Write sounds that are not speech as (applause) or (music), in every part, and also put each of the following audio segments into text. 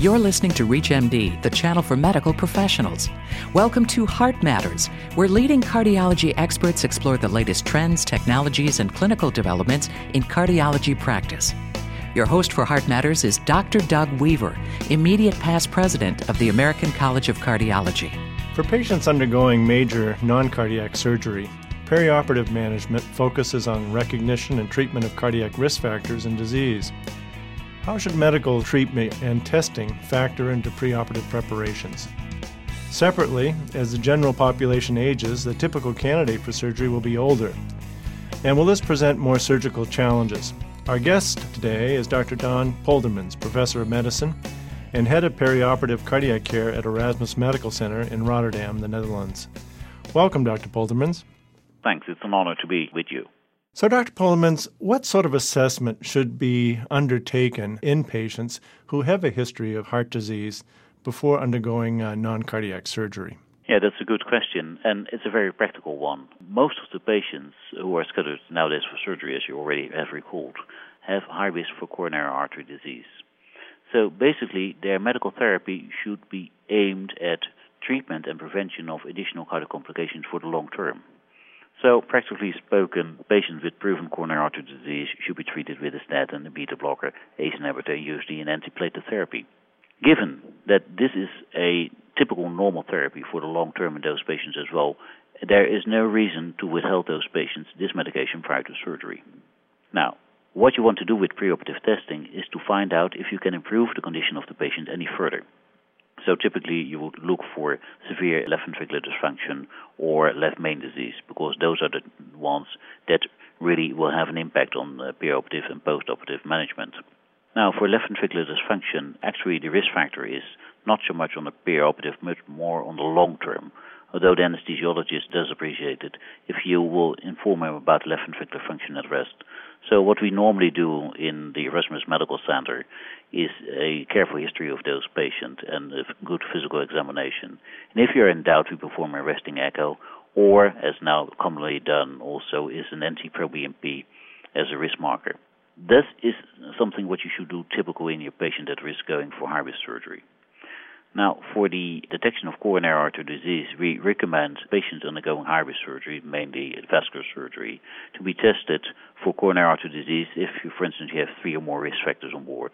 You're listening to ReachMD, the channel for medical professionals. Welcome to Heart Matters, where leading cardiology experts explore the latest trends, technologies, and clinical developments in cardiology practice. Your host for Heart Matters is Dr. Doug Weaver, immediate past president of the American College of Cardiology. For patients undergoing major non cardiac surgery, perioperative management focuses on recognition and treatment of cardiac risk factors and disease. How should medical treatment and testing factor into preoperative preparations? Separately, as the general population ages, the typical candidate for surgery will be older. And will this present more surgical challenges? Our guest today is Dr. Don Poldermans, professor of medicine and head of perioperative cardiac care at Erasmus Medical Center in Rotterdam, the Netherlands. Welcome, Dr. Poldermans. Thanks. It's an honor to be with you. So, Dr. Poldermans, what sort of assessment should be undertaken in patients who have a history of heart disease before undergoing uh, non cardiac surgery? Yeah, that's a good question, and it's a very practical one. Most of the patients who are scheduled nowadays for surgery, as you already have recalled, have high risk for coronary artery disease. So basically, their medical therapy should be aimed at treatment and prevention of additional cardiac complications for the long term. So, practically spoken, patients with proven coronary artery disease should be treated with a statin, a beta blocker, ACE inhibitor, usually an antiplatelet therapy. Given that this is a typical normal therapy for the long term in those patients as well, there is no reason to withhold those patients this medication prior to surgery. Now, what you want to do with preoperative testing is to find out if you can improve the condition of the patient any further. So typically you would look for severe left ventricular dysfunction or left main disease because those are the ones that really will have an impact on uh, preoperative and postoperative management. Now, for left ventricular dysfunction, actually the risk factor is not so much on the preoperative, much more on the long term. Although the anesthesiologist does appreciate it if you will inform him about left ventricular function at rest. So what we normally do in the Erasmus Medical Center is a careful history of those patients and a good physical examination. And if you're in doubt, we perform a resting echo, or as now commonly done also is an NT-proBNP as a risk marker. This is something what you should do typically in your patient at risk going for high risk surgery. Now, for the detection of coronary artery disease, we recommend patients undergoing high risk surgery, mainly vascular surgery, to be tested for coronary artery disease if, you, for instance, you have three or more risk factors on board.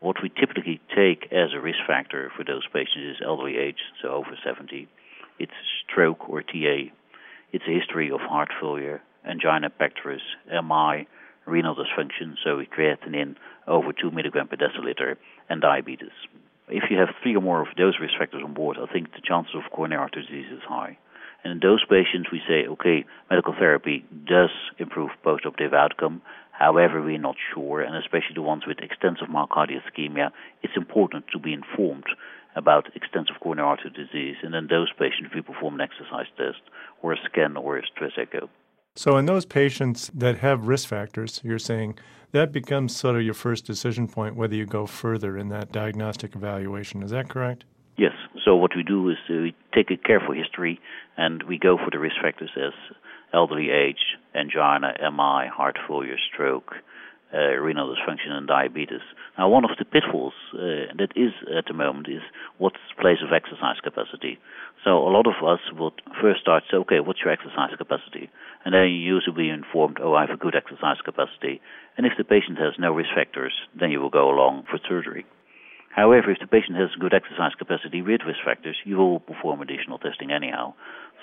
What we typically take as a risk factor for those patients is elderly age, so over 70. It's stroke or TIA. It's a history of heart failure, angina pectoris, MI, renal dysfunction, so creatinine over 2 milligram per deciliter, and diabetes. If you have three or more of those risk factors on board, I think the chances of coronary artery disease is high. And in those patients, we say, okay, medical therapy does improve postoperative outcome. However, we're not sure, and especially the ones with extensive myocardial ischemia, it's important to be informed about extensive coronary artery disease. And in those patients, we perform an exercise test or a scan or a stress echo. So, in those patients that have risk factors, you're saying that becomes sort of your first decision point whether you go further in that diagnostic evaluation. Is that correct? Yes. So, what we do is uh, we take a careful history and we go for the risk factors as elderly age, angina, MI, heart failure, stroke, uh, renal dysfunction and diabetes. Now, one of the pitfalls uh, that is at the moment is what's place of exercise capacity. So a lot of us would first start say, okay, what's your exercise capacity? And then you usually be informed, oh, I have a good exercise capacity. And if the patient has no risk factors, then you will go along for surgery. However, if the patient has good exercise capacity with risk factors, you will perform additional testing anyhow.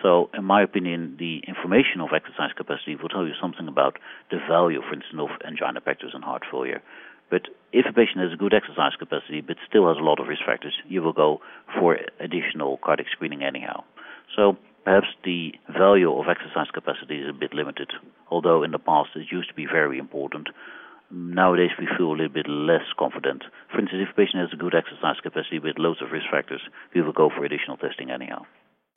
So, in my opinion, the information of exercise capacity will tell you something about the value, for instance, of angina pectoris and heart failure. But if a patient has a good exercise capacity but still has a lot of risk factors, you will go for additional cardiac screening anyhow. So perhaps the value of exercise capacity is a bit limited, although in the past it used to be very important. Nowadays we feel a little bit less confident. For instance, if a patient has a good exercise capacity with loads of risk factors, we will go for additional testing anyhow.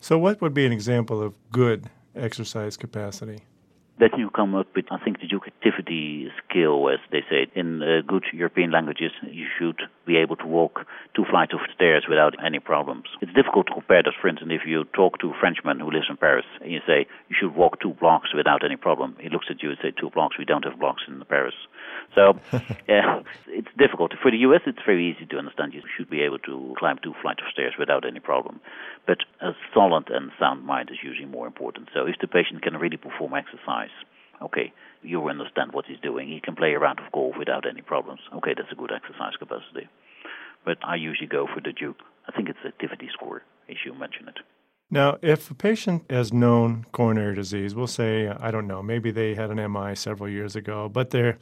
So, what would be an example of good exercise capacity? Then you come up with, I think, the Duke activity scale, as they say. In uh, good European languages, you should be able to walk two flights of stairs without any problems. It's difficult to compare that, for instance, if you talk to a Frenchman who lives in Paris and you say, you should walk two blocks without any problem. He looks at you and says, two blocks, we don't have blocks in Paris. So, (laughs) yeah, it's difficult. For the US, it's very easy to understand. You should be able to climb two flights of stairs without any problem. But a solid and sound mind is usually more important. So, if the patient can really perform exercise, okay, you understand what he's doing. He can play a round of golf without any problems. Okay, that's a good exercise capacity. But I usually go for the Duke. I think it's activity score, as you mentioned it. Now, if a patient has known coronary disease, we'll say, I don't know, maybe they had an MI several years ago, but they're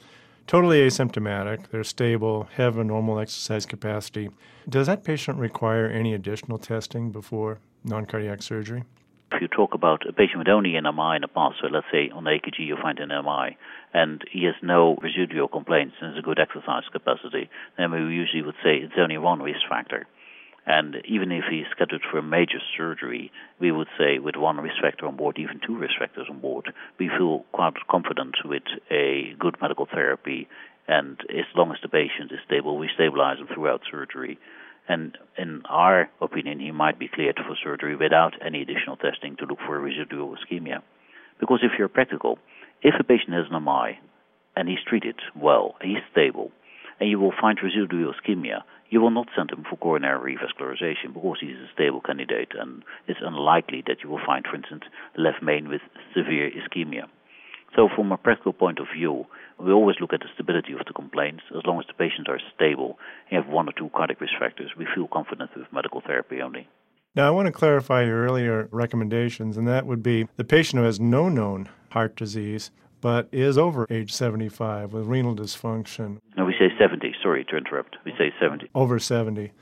totally asymptomatic, they're stable, have a normal exercise capacity. Does that patient require any additional testing before non cardiac surgery? If you talk about a patient with only an MI in the past, so let's say on the EKG you find an MI, and he has no residual complaints and has a good exercise capacity, then we usually would say it's only one risk factor. And even if he's scheduled for a major surgery, we would say with one risk factor on board, even two risk factors on board, we feel quite confident with a good medical therapy. And as long as the patient is stable, we stabilize him throughout surgery. And in our opinion, he might be cleared for surgery without any additional testing to look for residual ischemia. Because if you're practical, if a patient has an MI and he's treated well, he's stable, and you will find residual ischemia, you will not send him for coronary revascularization because he's a stable candidate, and it's unlikely that you will find, for instance, left main with severe ischemia. So, from a practical point of view, we always look at the stability of the complaints. As long as the patients are stable and have one or two cardiac risk factors, we feel confident with medical therapy only. Now, I want to clarify your earlier recommendations, and that would be the patient who has no known heart disease but is over age 75 with renal dysfunction. No, we say 70. Sorry to interrupt. We say 70. Over 70.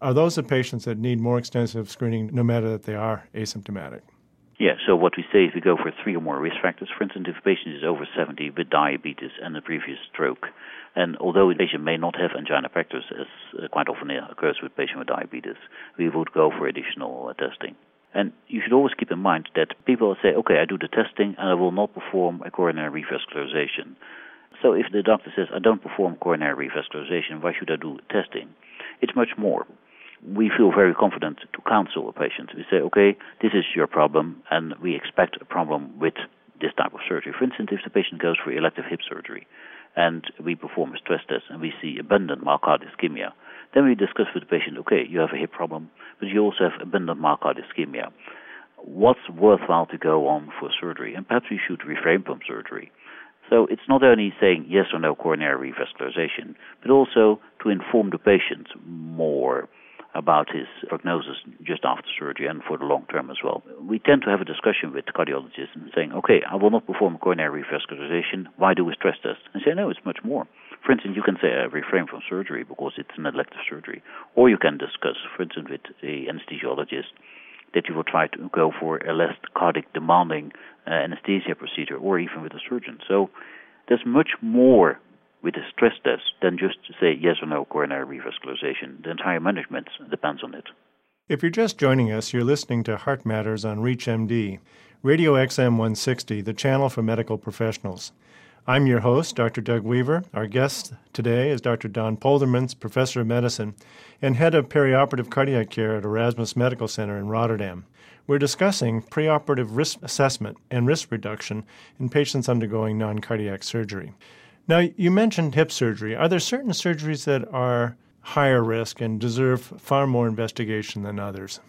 Are those the patients that need more extensive screening no matter that they are asymptomatic? Yeah, so what we say is we go for three or more risk factors. For instance, if a patient is over 70 with diabetes and a previous stroke, and although the patient may not have angina pectoris, as uh, quite often occurs with patients with diabetes, we would go for additional uh, testing. And you should always keep in mind that people say, okay, I do the testing and I will not perform a coronary revascularization. So if the doctor says, I don't perform coronary revascularization, why should I do testing? It's much more. We feel very confident to counsel a patient. We say, okay, this is your problem, and we expect a problem with this type of surgery. For instance, if the patient goes for elective hip surgery, and we perform a stress test and we see abundant myocardial ischemia, then we discuss with the patient, okay, you have a hip problem, but you also have abundant myocardial ischemia. What's worthwhile to go on for surgery? And perhaps we should refrain from surgery. So it's not only saying yes or no coronary revascularization, but also to inform the patient more about his prognosis just after surgery and for the long term as well. We tend to have a discussion with cardiologists and saying, okay, I will not perform coronary revascularization. Why do we stress test? And say, no, it's much more. For instance, you can say I refrain from surgery because it's an elective surgery. Or you can discuss, for instance, with the anesthesiologist that you will try to go for a less cardiac demanding uh, anesthesia procedure or even with a surgeon. So there's much more with a stress test than just say yes or no coronary revascularization. The entire management depends on it. If you're just joining us, you're listening to Heart Matters on ReachMD, Radio XM 160, the channel for medical professionals. I'm your host, Dr. Doug Weaver. Our guest today is Dr. Don Poldermans, professor of medicine and head of perioperative cardiac care at Erasmus Medical Center in Rotterdam. We're discussing preoperative risk assessment and risk reduction in patients undergoing non cardiac surgery. Now, you mentioned hip surgery. Are there certain surgeries that are higher risk and deserve far more investigation than others?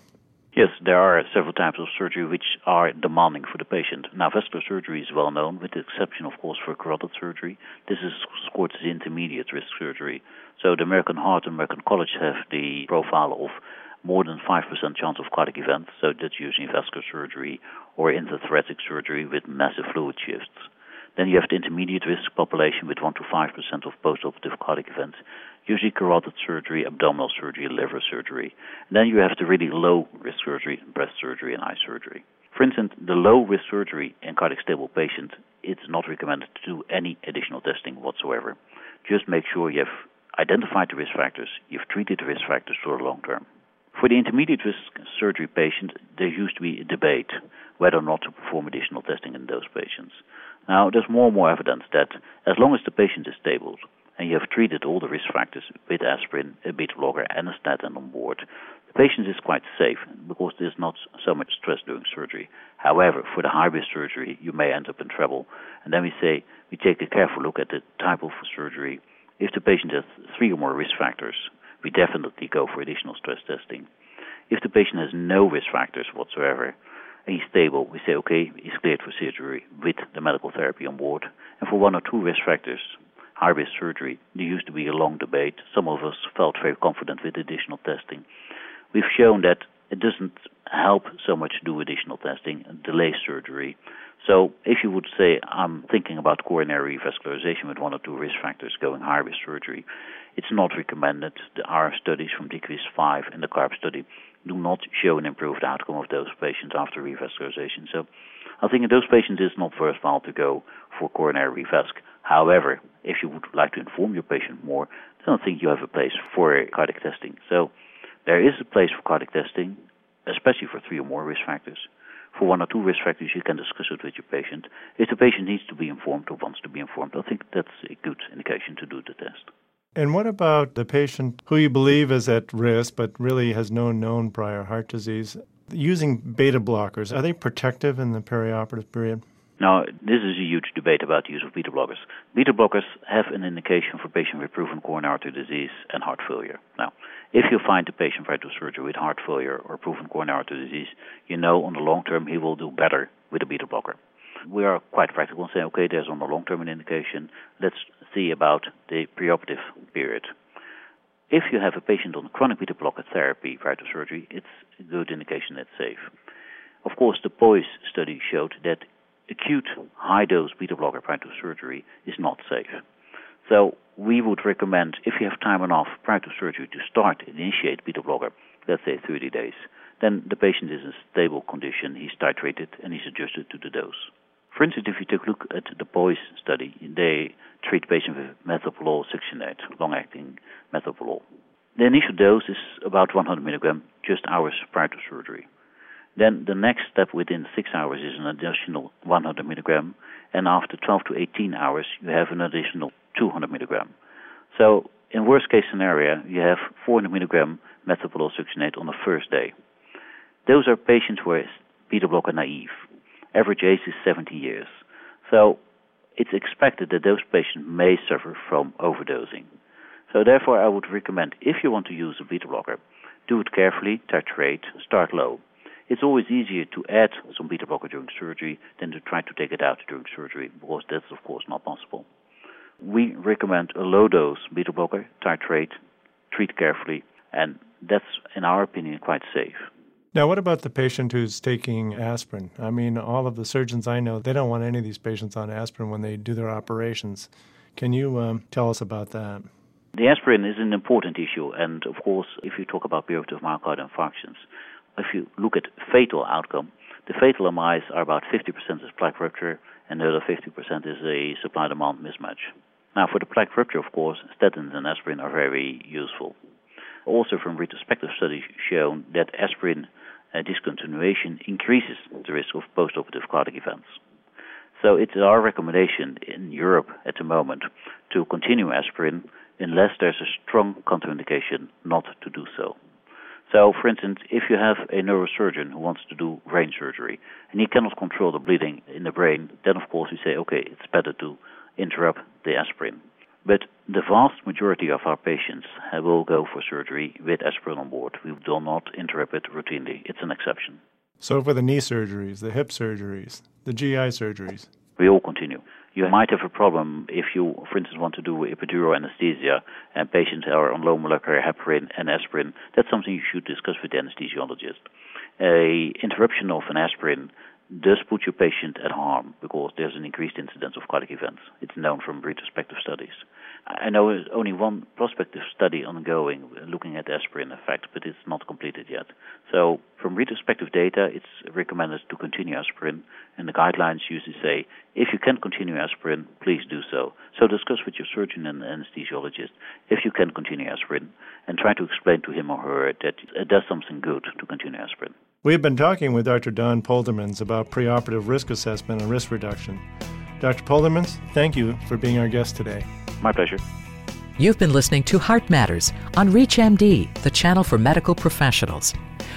Yes, there are several types of surgery which are demanding for the patient. Now, vascular surgery is well known, with the exception, of course, for carotid surgery. This is scored as intermediate risk surgery. So, the American Heart and American College have the profile of more than 5% chance of cardiac events, so that's usually vascular surgery or intrathoracic surgery with massive fluid shifts. Then you have the intermediate risk population with 1 to 5% of postoperative cardiac events, usually carotid surgery, abdominal surgery, liver surgery. And then you have the really low risk surgery, breast surgery, and eye surgery. For instance, the low risk surgery in cardiac stable patients, it's not recommended to do any additional testing whatsoever. Just make sure you have identified the risk factors, you've treated the risk factors for the long term. For the intermediate risk surgery patient, there used to be a debate whether or not to perform additional testing in those patients. Now, there's more and more evidence that as long as the patient is stable and you have treated all the risk factors with aspirin, a beta blocker, and a statin on board, the patient is quite safe because there's not so much stress during surgery. However, for the high risk surgery, you may end up in trouble. And then we say we take a careful look at the type of surgery. If the patient has three or more risk factors, we definitely go for additional stress testing. If the patient has no risk factors whatsoever, he's stable, we say, okay, he's cleared for surgery with the medical therapy on board. And for one or two risk factors, high risk surgery, there used to be a long debate. Some of us felt very confident with additional testing. We've shown that it doesn't help so much to do additional testing and delay surgery. So if you would say, I'm thinking about coronary vascularization with one or two risk factors going high risk surgery, it's not recommended. The R studies from DECREASE 5 and the CARP study do not show an improved outcome of those patients after revascularization. So I think in those patients it's not worthwhile to go for coronary revasc. However, if you would like to inform your patient more, then I think you have a place for cardiac testing. So there is a place for cardiac testing, especially for three or more risk factors. For one or two risk factors, you can discuss it with your patient. If the patient needs to be informed or wants to be informed, I think that's a good indication to do the test. And what about the patient who you believe is at risk but really has no known prior heart disease? Using beta blockers, are they protective in the perioperative period? Now, this is a huge debate about the use of beta blockers. Beta blockers have an indication for patients with proven coronary artery disease and heart failure. Now, if you find a patient prior to surgery with heart failure or proven coronary artery disease, you know on the long term he will do better with a beta blocker. We are quite practical and say, okay, there's on the long term an indication. Let's see about the preoperative period. If you have a patient on chronic beta blocker therapy prior to surgery, it's a good indication it's safe. Of course, the POISE study showed that acute high dose beta blocker prior to surgery is not safe. So we would recommend, if you have time enough prior to surgery, to start and initiate beta blocker, let's say 30 days. Then the patient is in stable condition, he's titrated, and he's adjusted to the dose. For instance, if you take a look at the POISE study, they treat patients with metoprolol succinate, long-acting metoprolol. The initial dose is about 100 milligram, just hours prior to surgery. Then the next step within six hours is an additional 100 milligram, and after 12 to 18 hours, you have an additional 200 milligram. So, in worst case scenario, you have 400 milligram metoprolol succinate on the first day. Those are patients who are beta blocker naive. Average age is 70 years. So it's expected that those patients may suffer from overdosing. So therefore, I would recommend if you want to use a beta blocker, do it carefully, titrate, start low. It's always easier to add some beta blocker during surgery than to try to take it out during surgery, because that's of course not possible. We recommend a low dose beta blocker, titrate, treat carefully, and that's, in our opinion, quite safe. Now, what about the patient who's taking aspirin? I mean, all of the surgeons I know, they don't want any of these patients on aspirin when they do their operations. Can you um, tell us about that? The aspirin is an important issue, and of course, if you talk about perioperative myocardial infarctions, if you look at fatal outcome, the fatal MIs are about 50% is plaque rupture, and the other 50% is a supply-demand mismatch. Now, for the plaque rupture, of course, statins and aspirin are very useful. Also, from retrospective studies shown that aspirin Uh, discontinuation increases the risk of postoperative cardiac events. So it's our recommendation in Europe at the moment to continue aspirin unless there's a strong contraindication not to do so. So, for instance, if you have a neurosurgeon who wants to do brain surgery and he cannot control the bleeding in the brain, then of course we say, okay, it's better to interrupt the aspirin. But the vast majority of our patients will go for surgery with aspirin on board. We do not interrupt it routinely. It's an exception. So for the knee surgeries, the hip surgeries, the GI surgeries, we all continue. You might have a problem if you, for instance, want to do epidural anesthesia and patients are on low molecular heparin and aspirin. That's something you should discuss with the anesthesiologist. A interruption of an aspirin does put your patient at harm because there's an increased incidence of cardiac events. It's known from retrospective studies. I know there's only one prospective study ongoing looking at aspirin effect, but it's not completed yet. So, from retrospective data, it's recommended to continue aspirin, and the guidelines usually say if you can continue aspirin, please do so. So, discuss with your surgeon and anesthesiologist if you can continue aspirin, and try to explain to him or her that it does something good to continue aspirin. We have been talking with Dr. Don Poldermans about preoperative risk assessment and risk reduction. Dr. Poldermans, thank you for being our guest today. My pleasure. You've been listening to Heart Matters on ReachMD, the channel for medical professionals.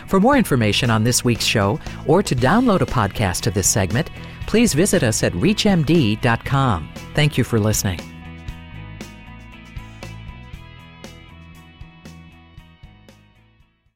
For more information on this week's show or to download a podcast of this segment, please visit us at ReachMD.com. Thank you for listening.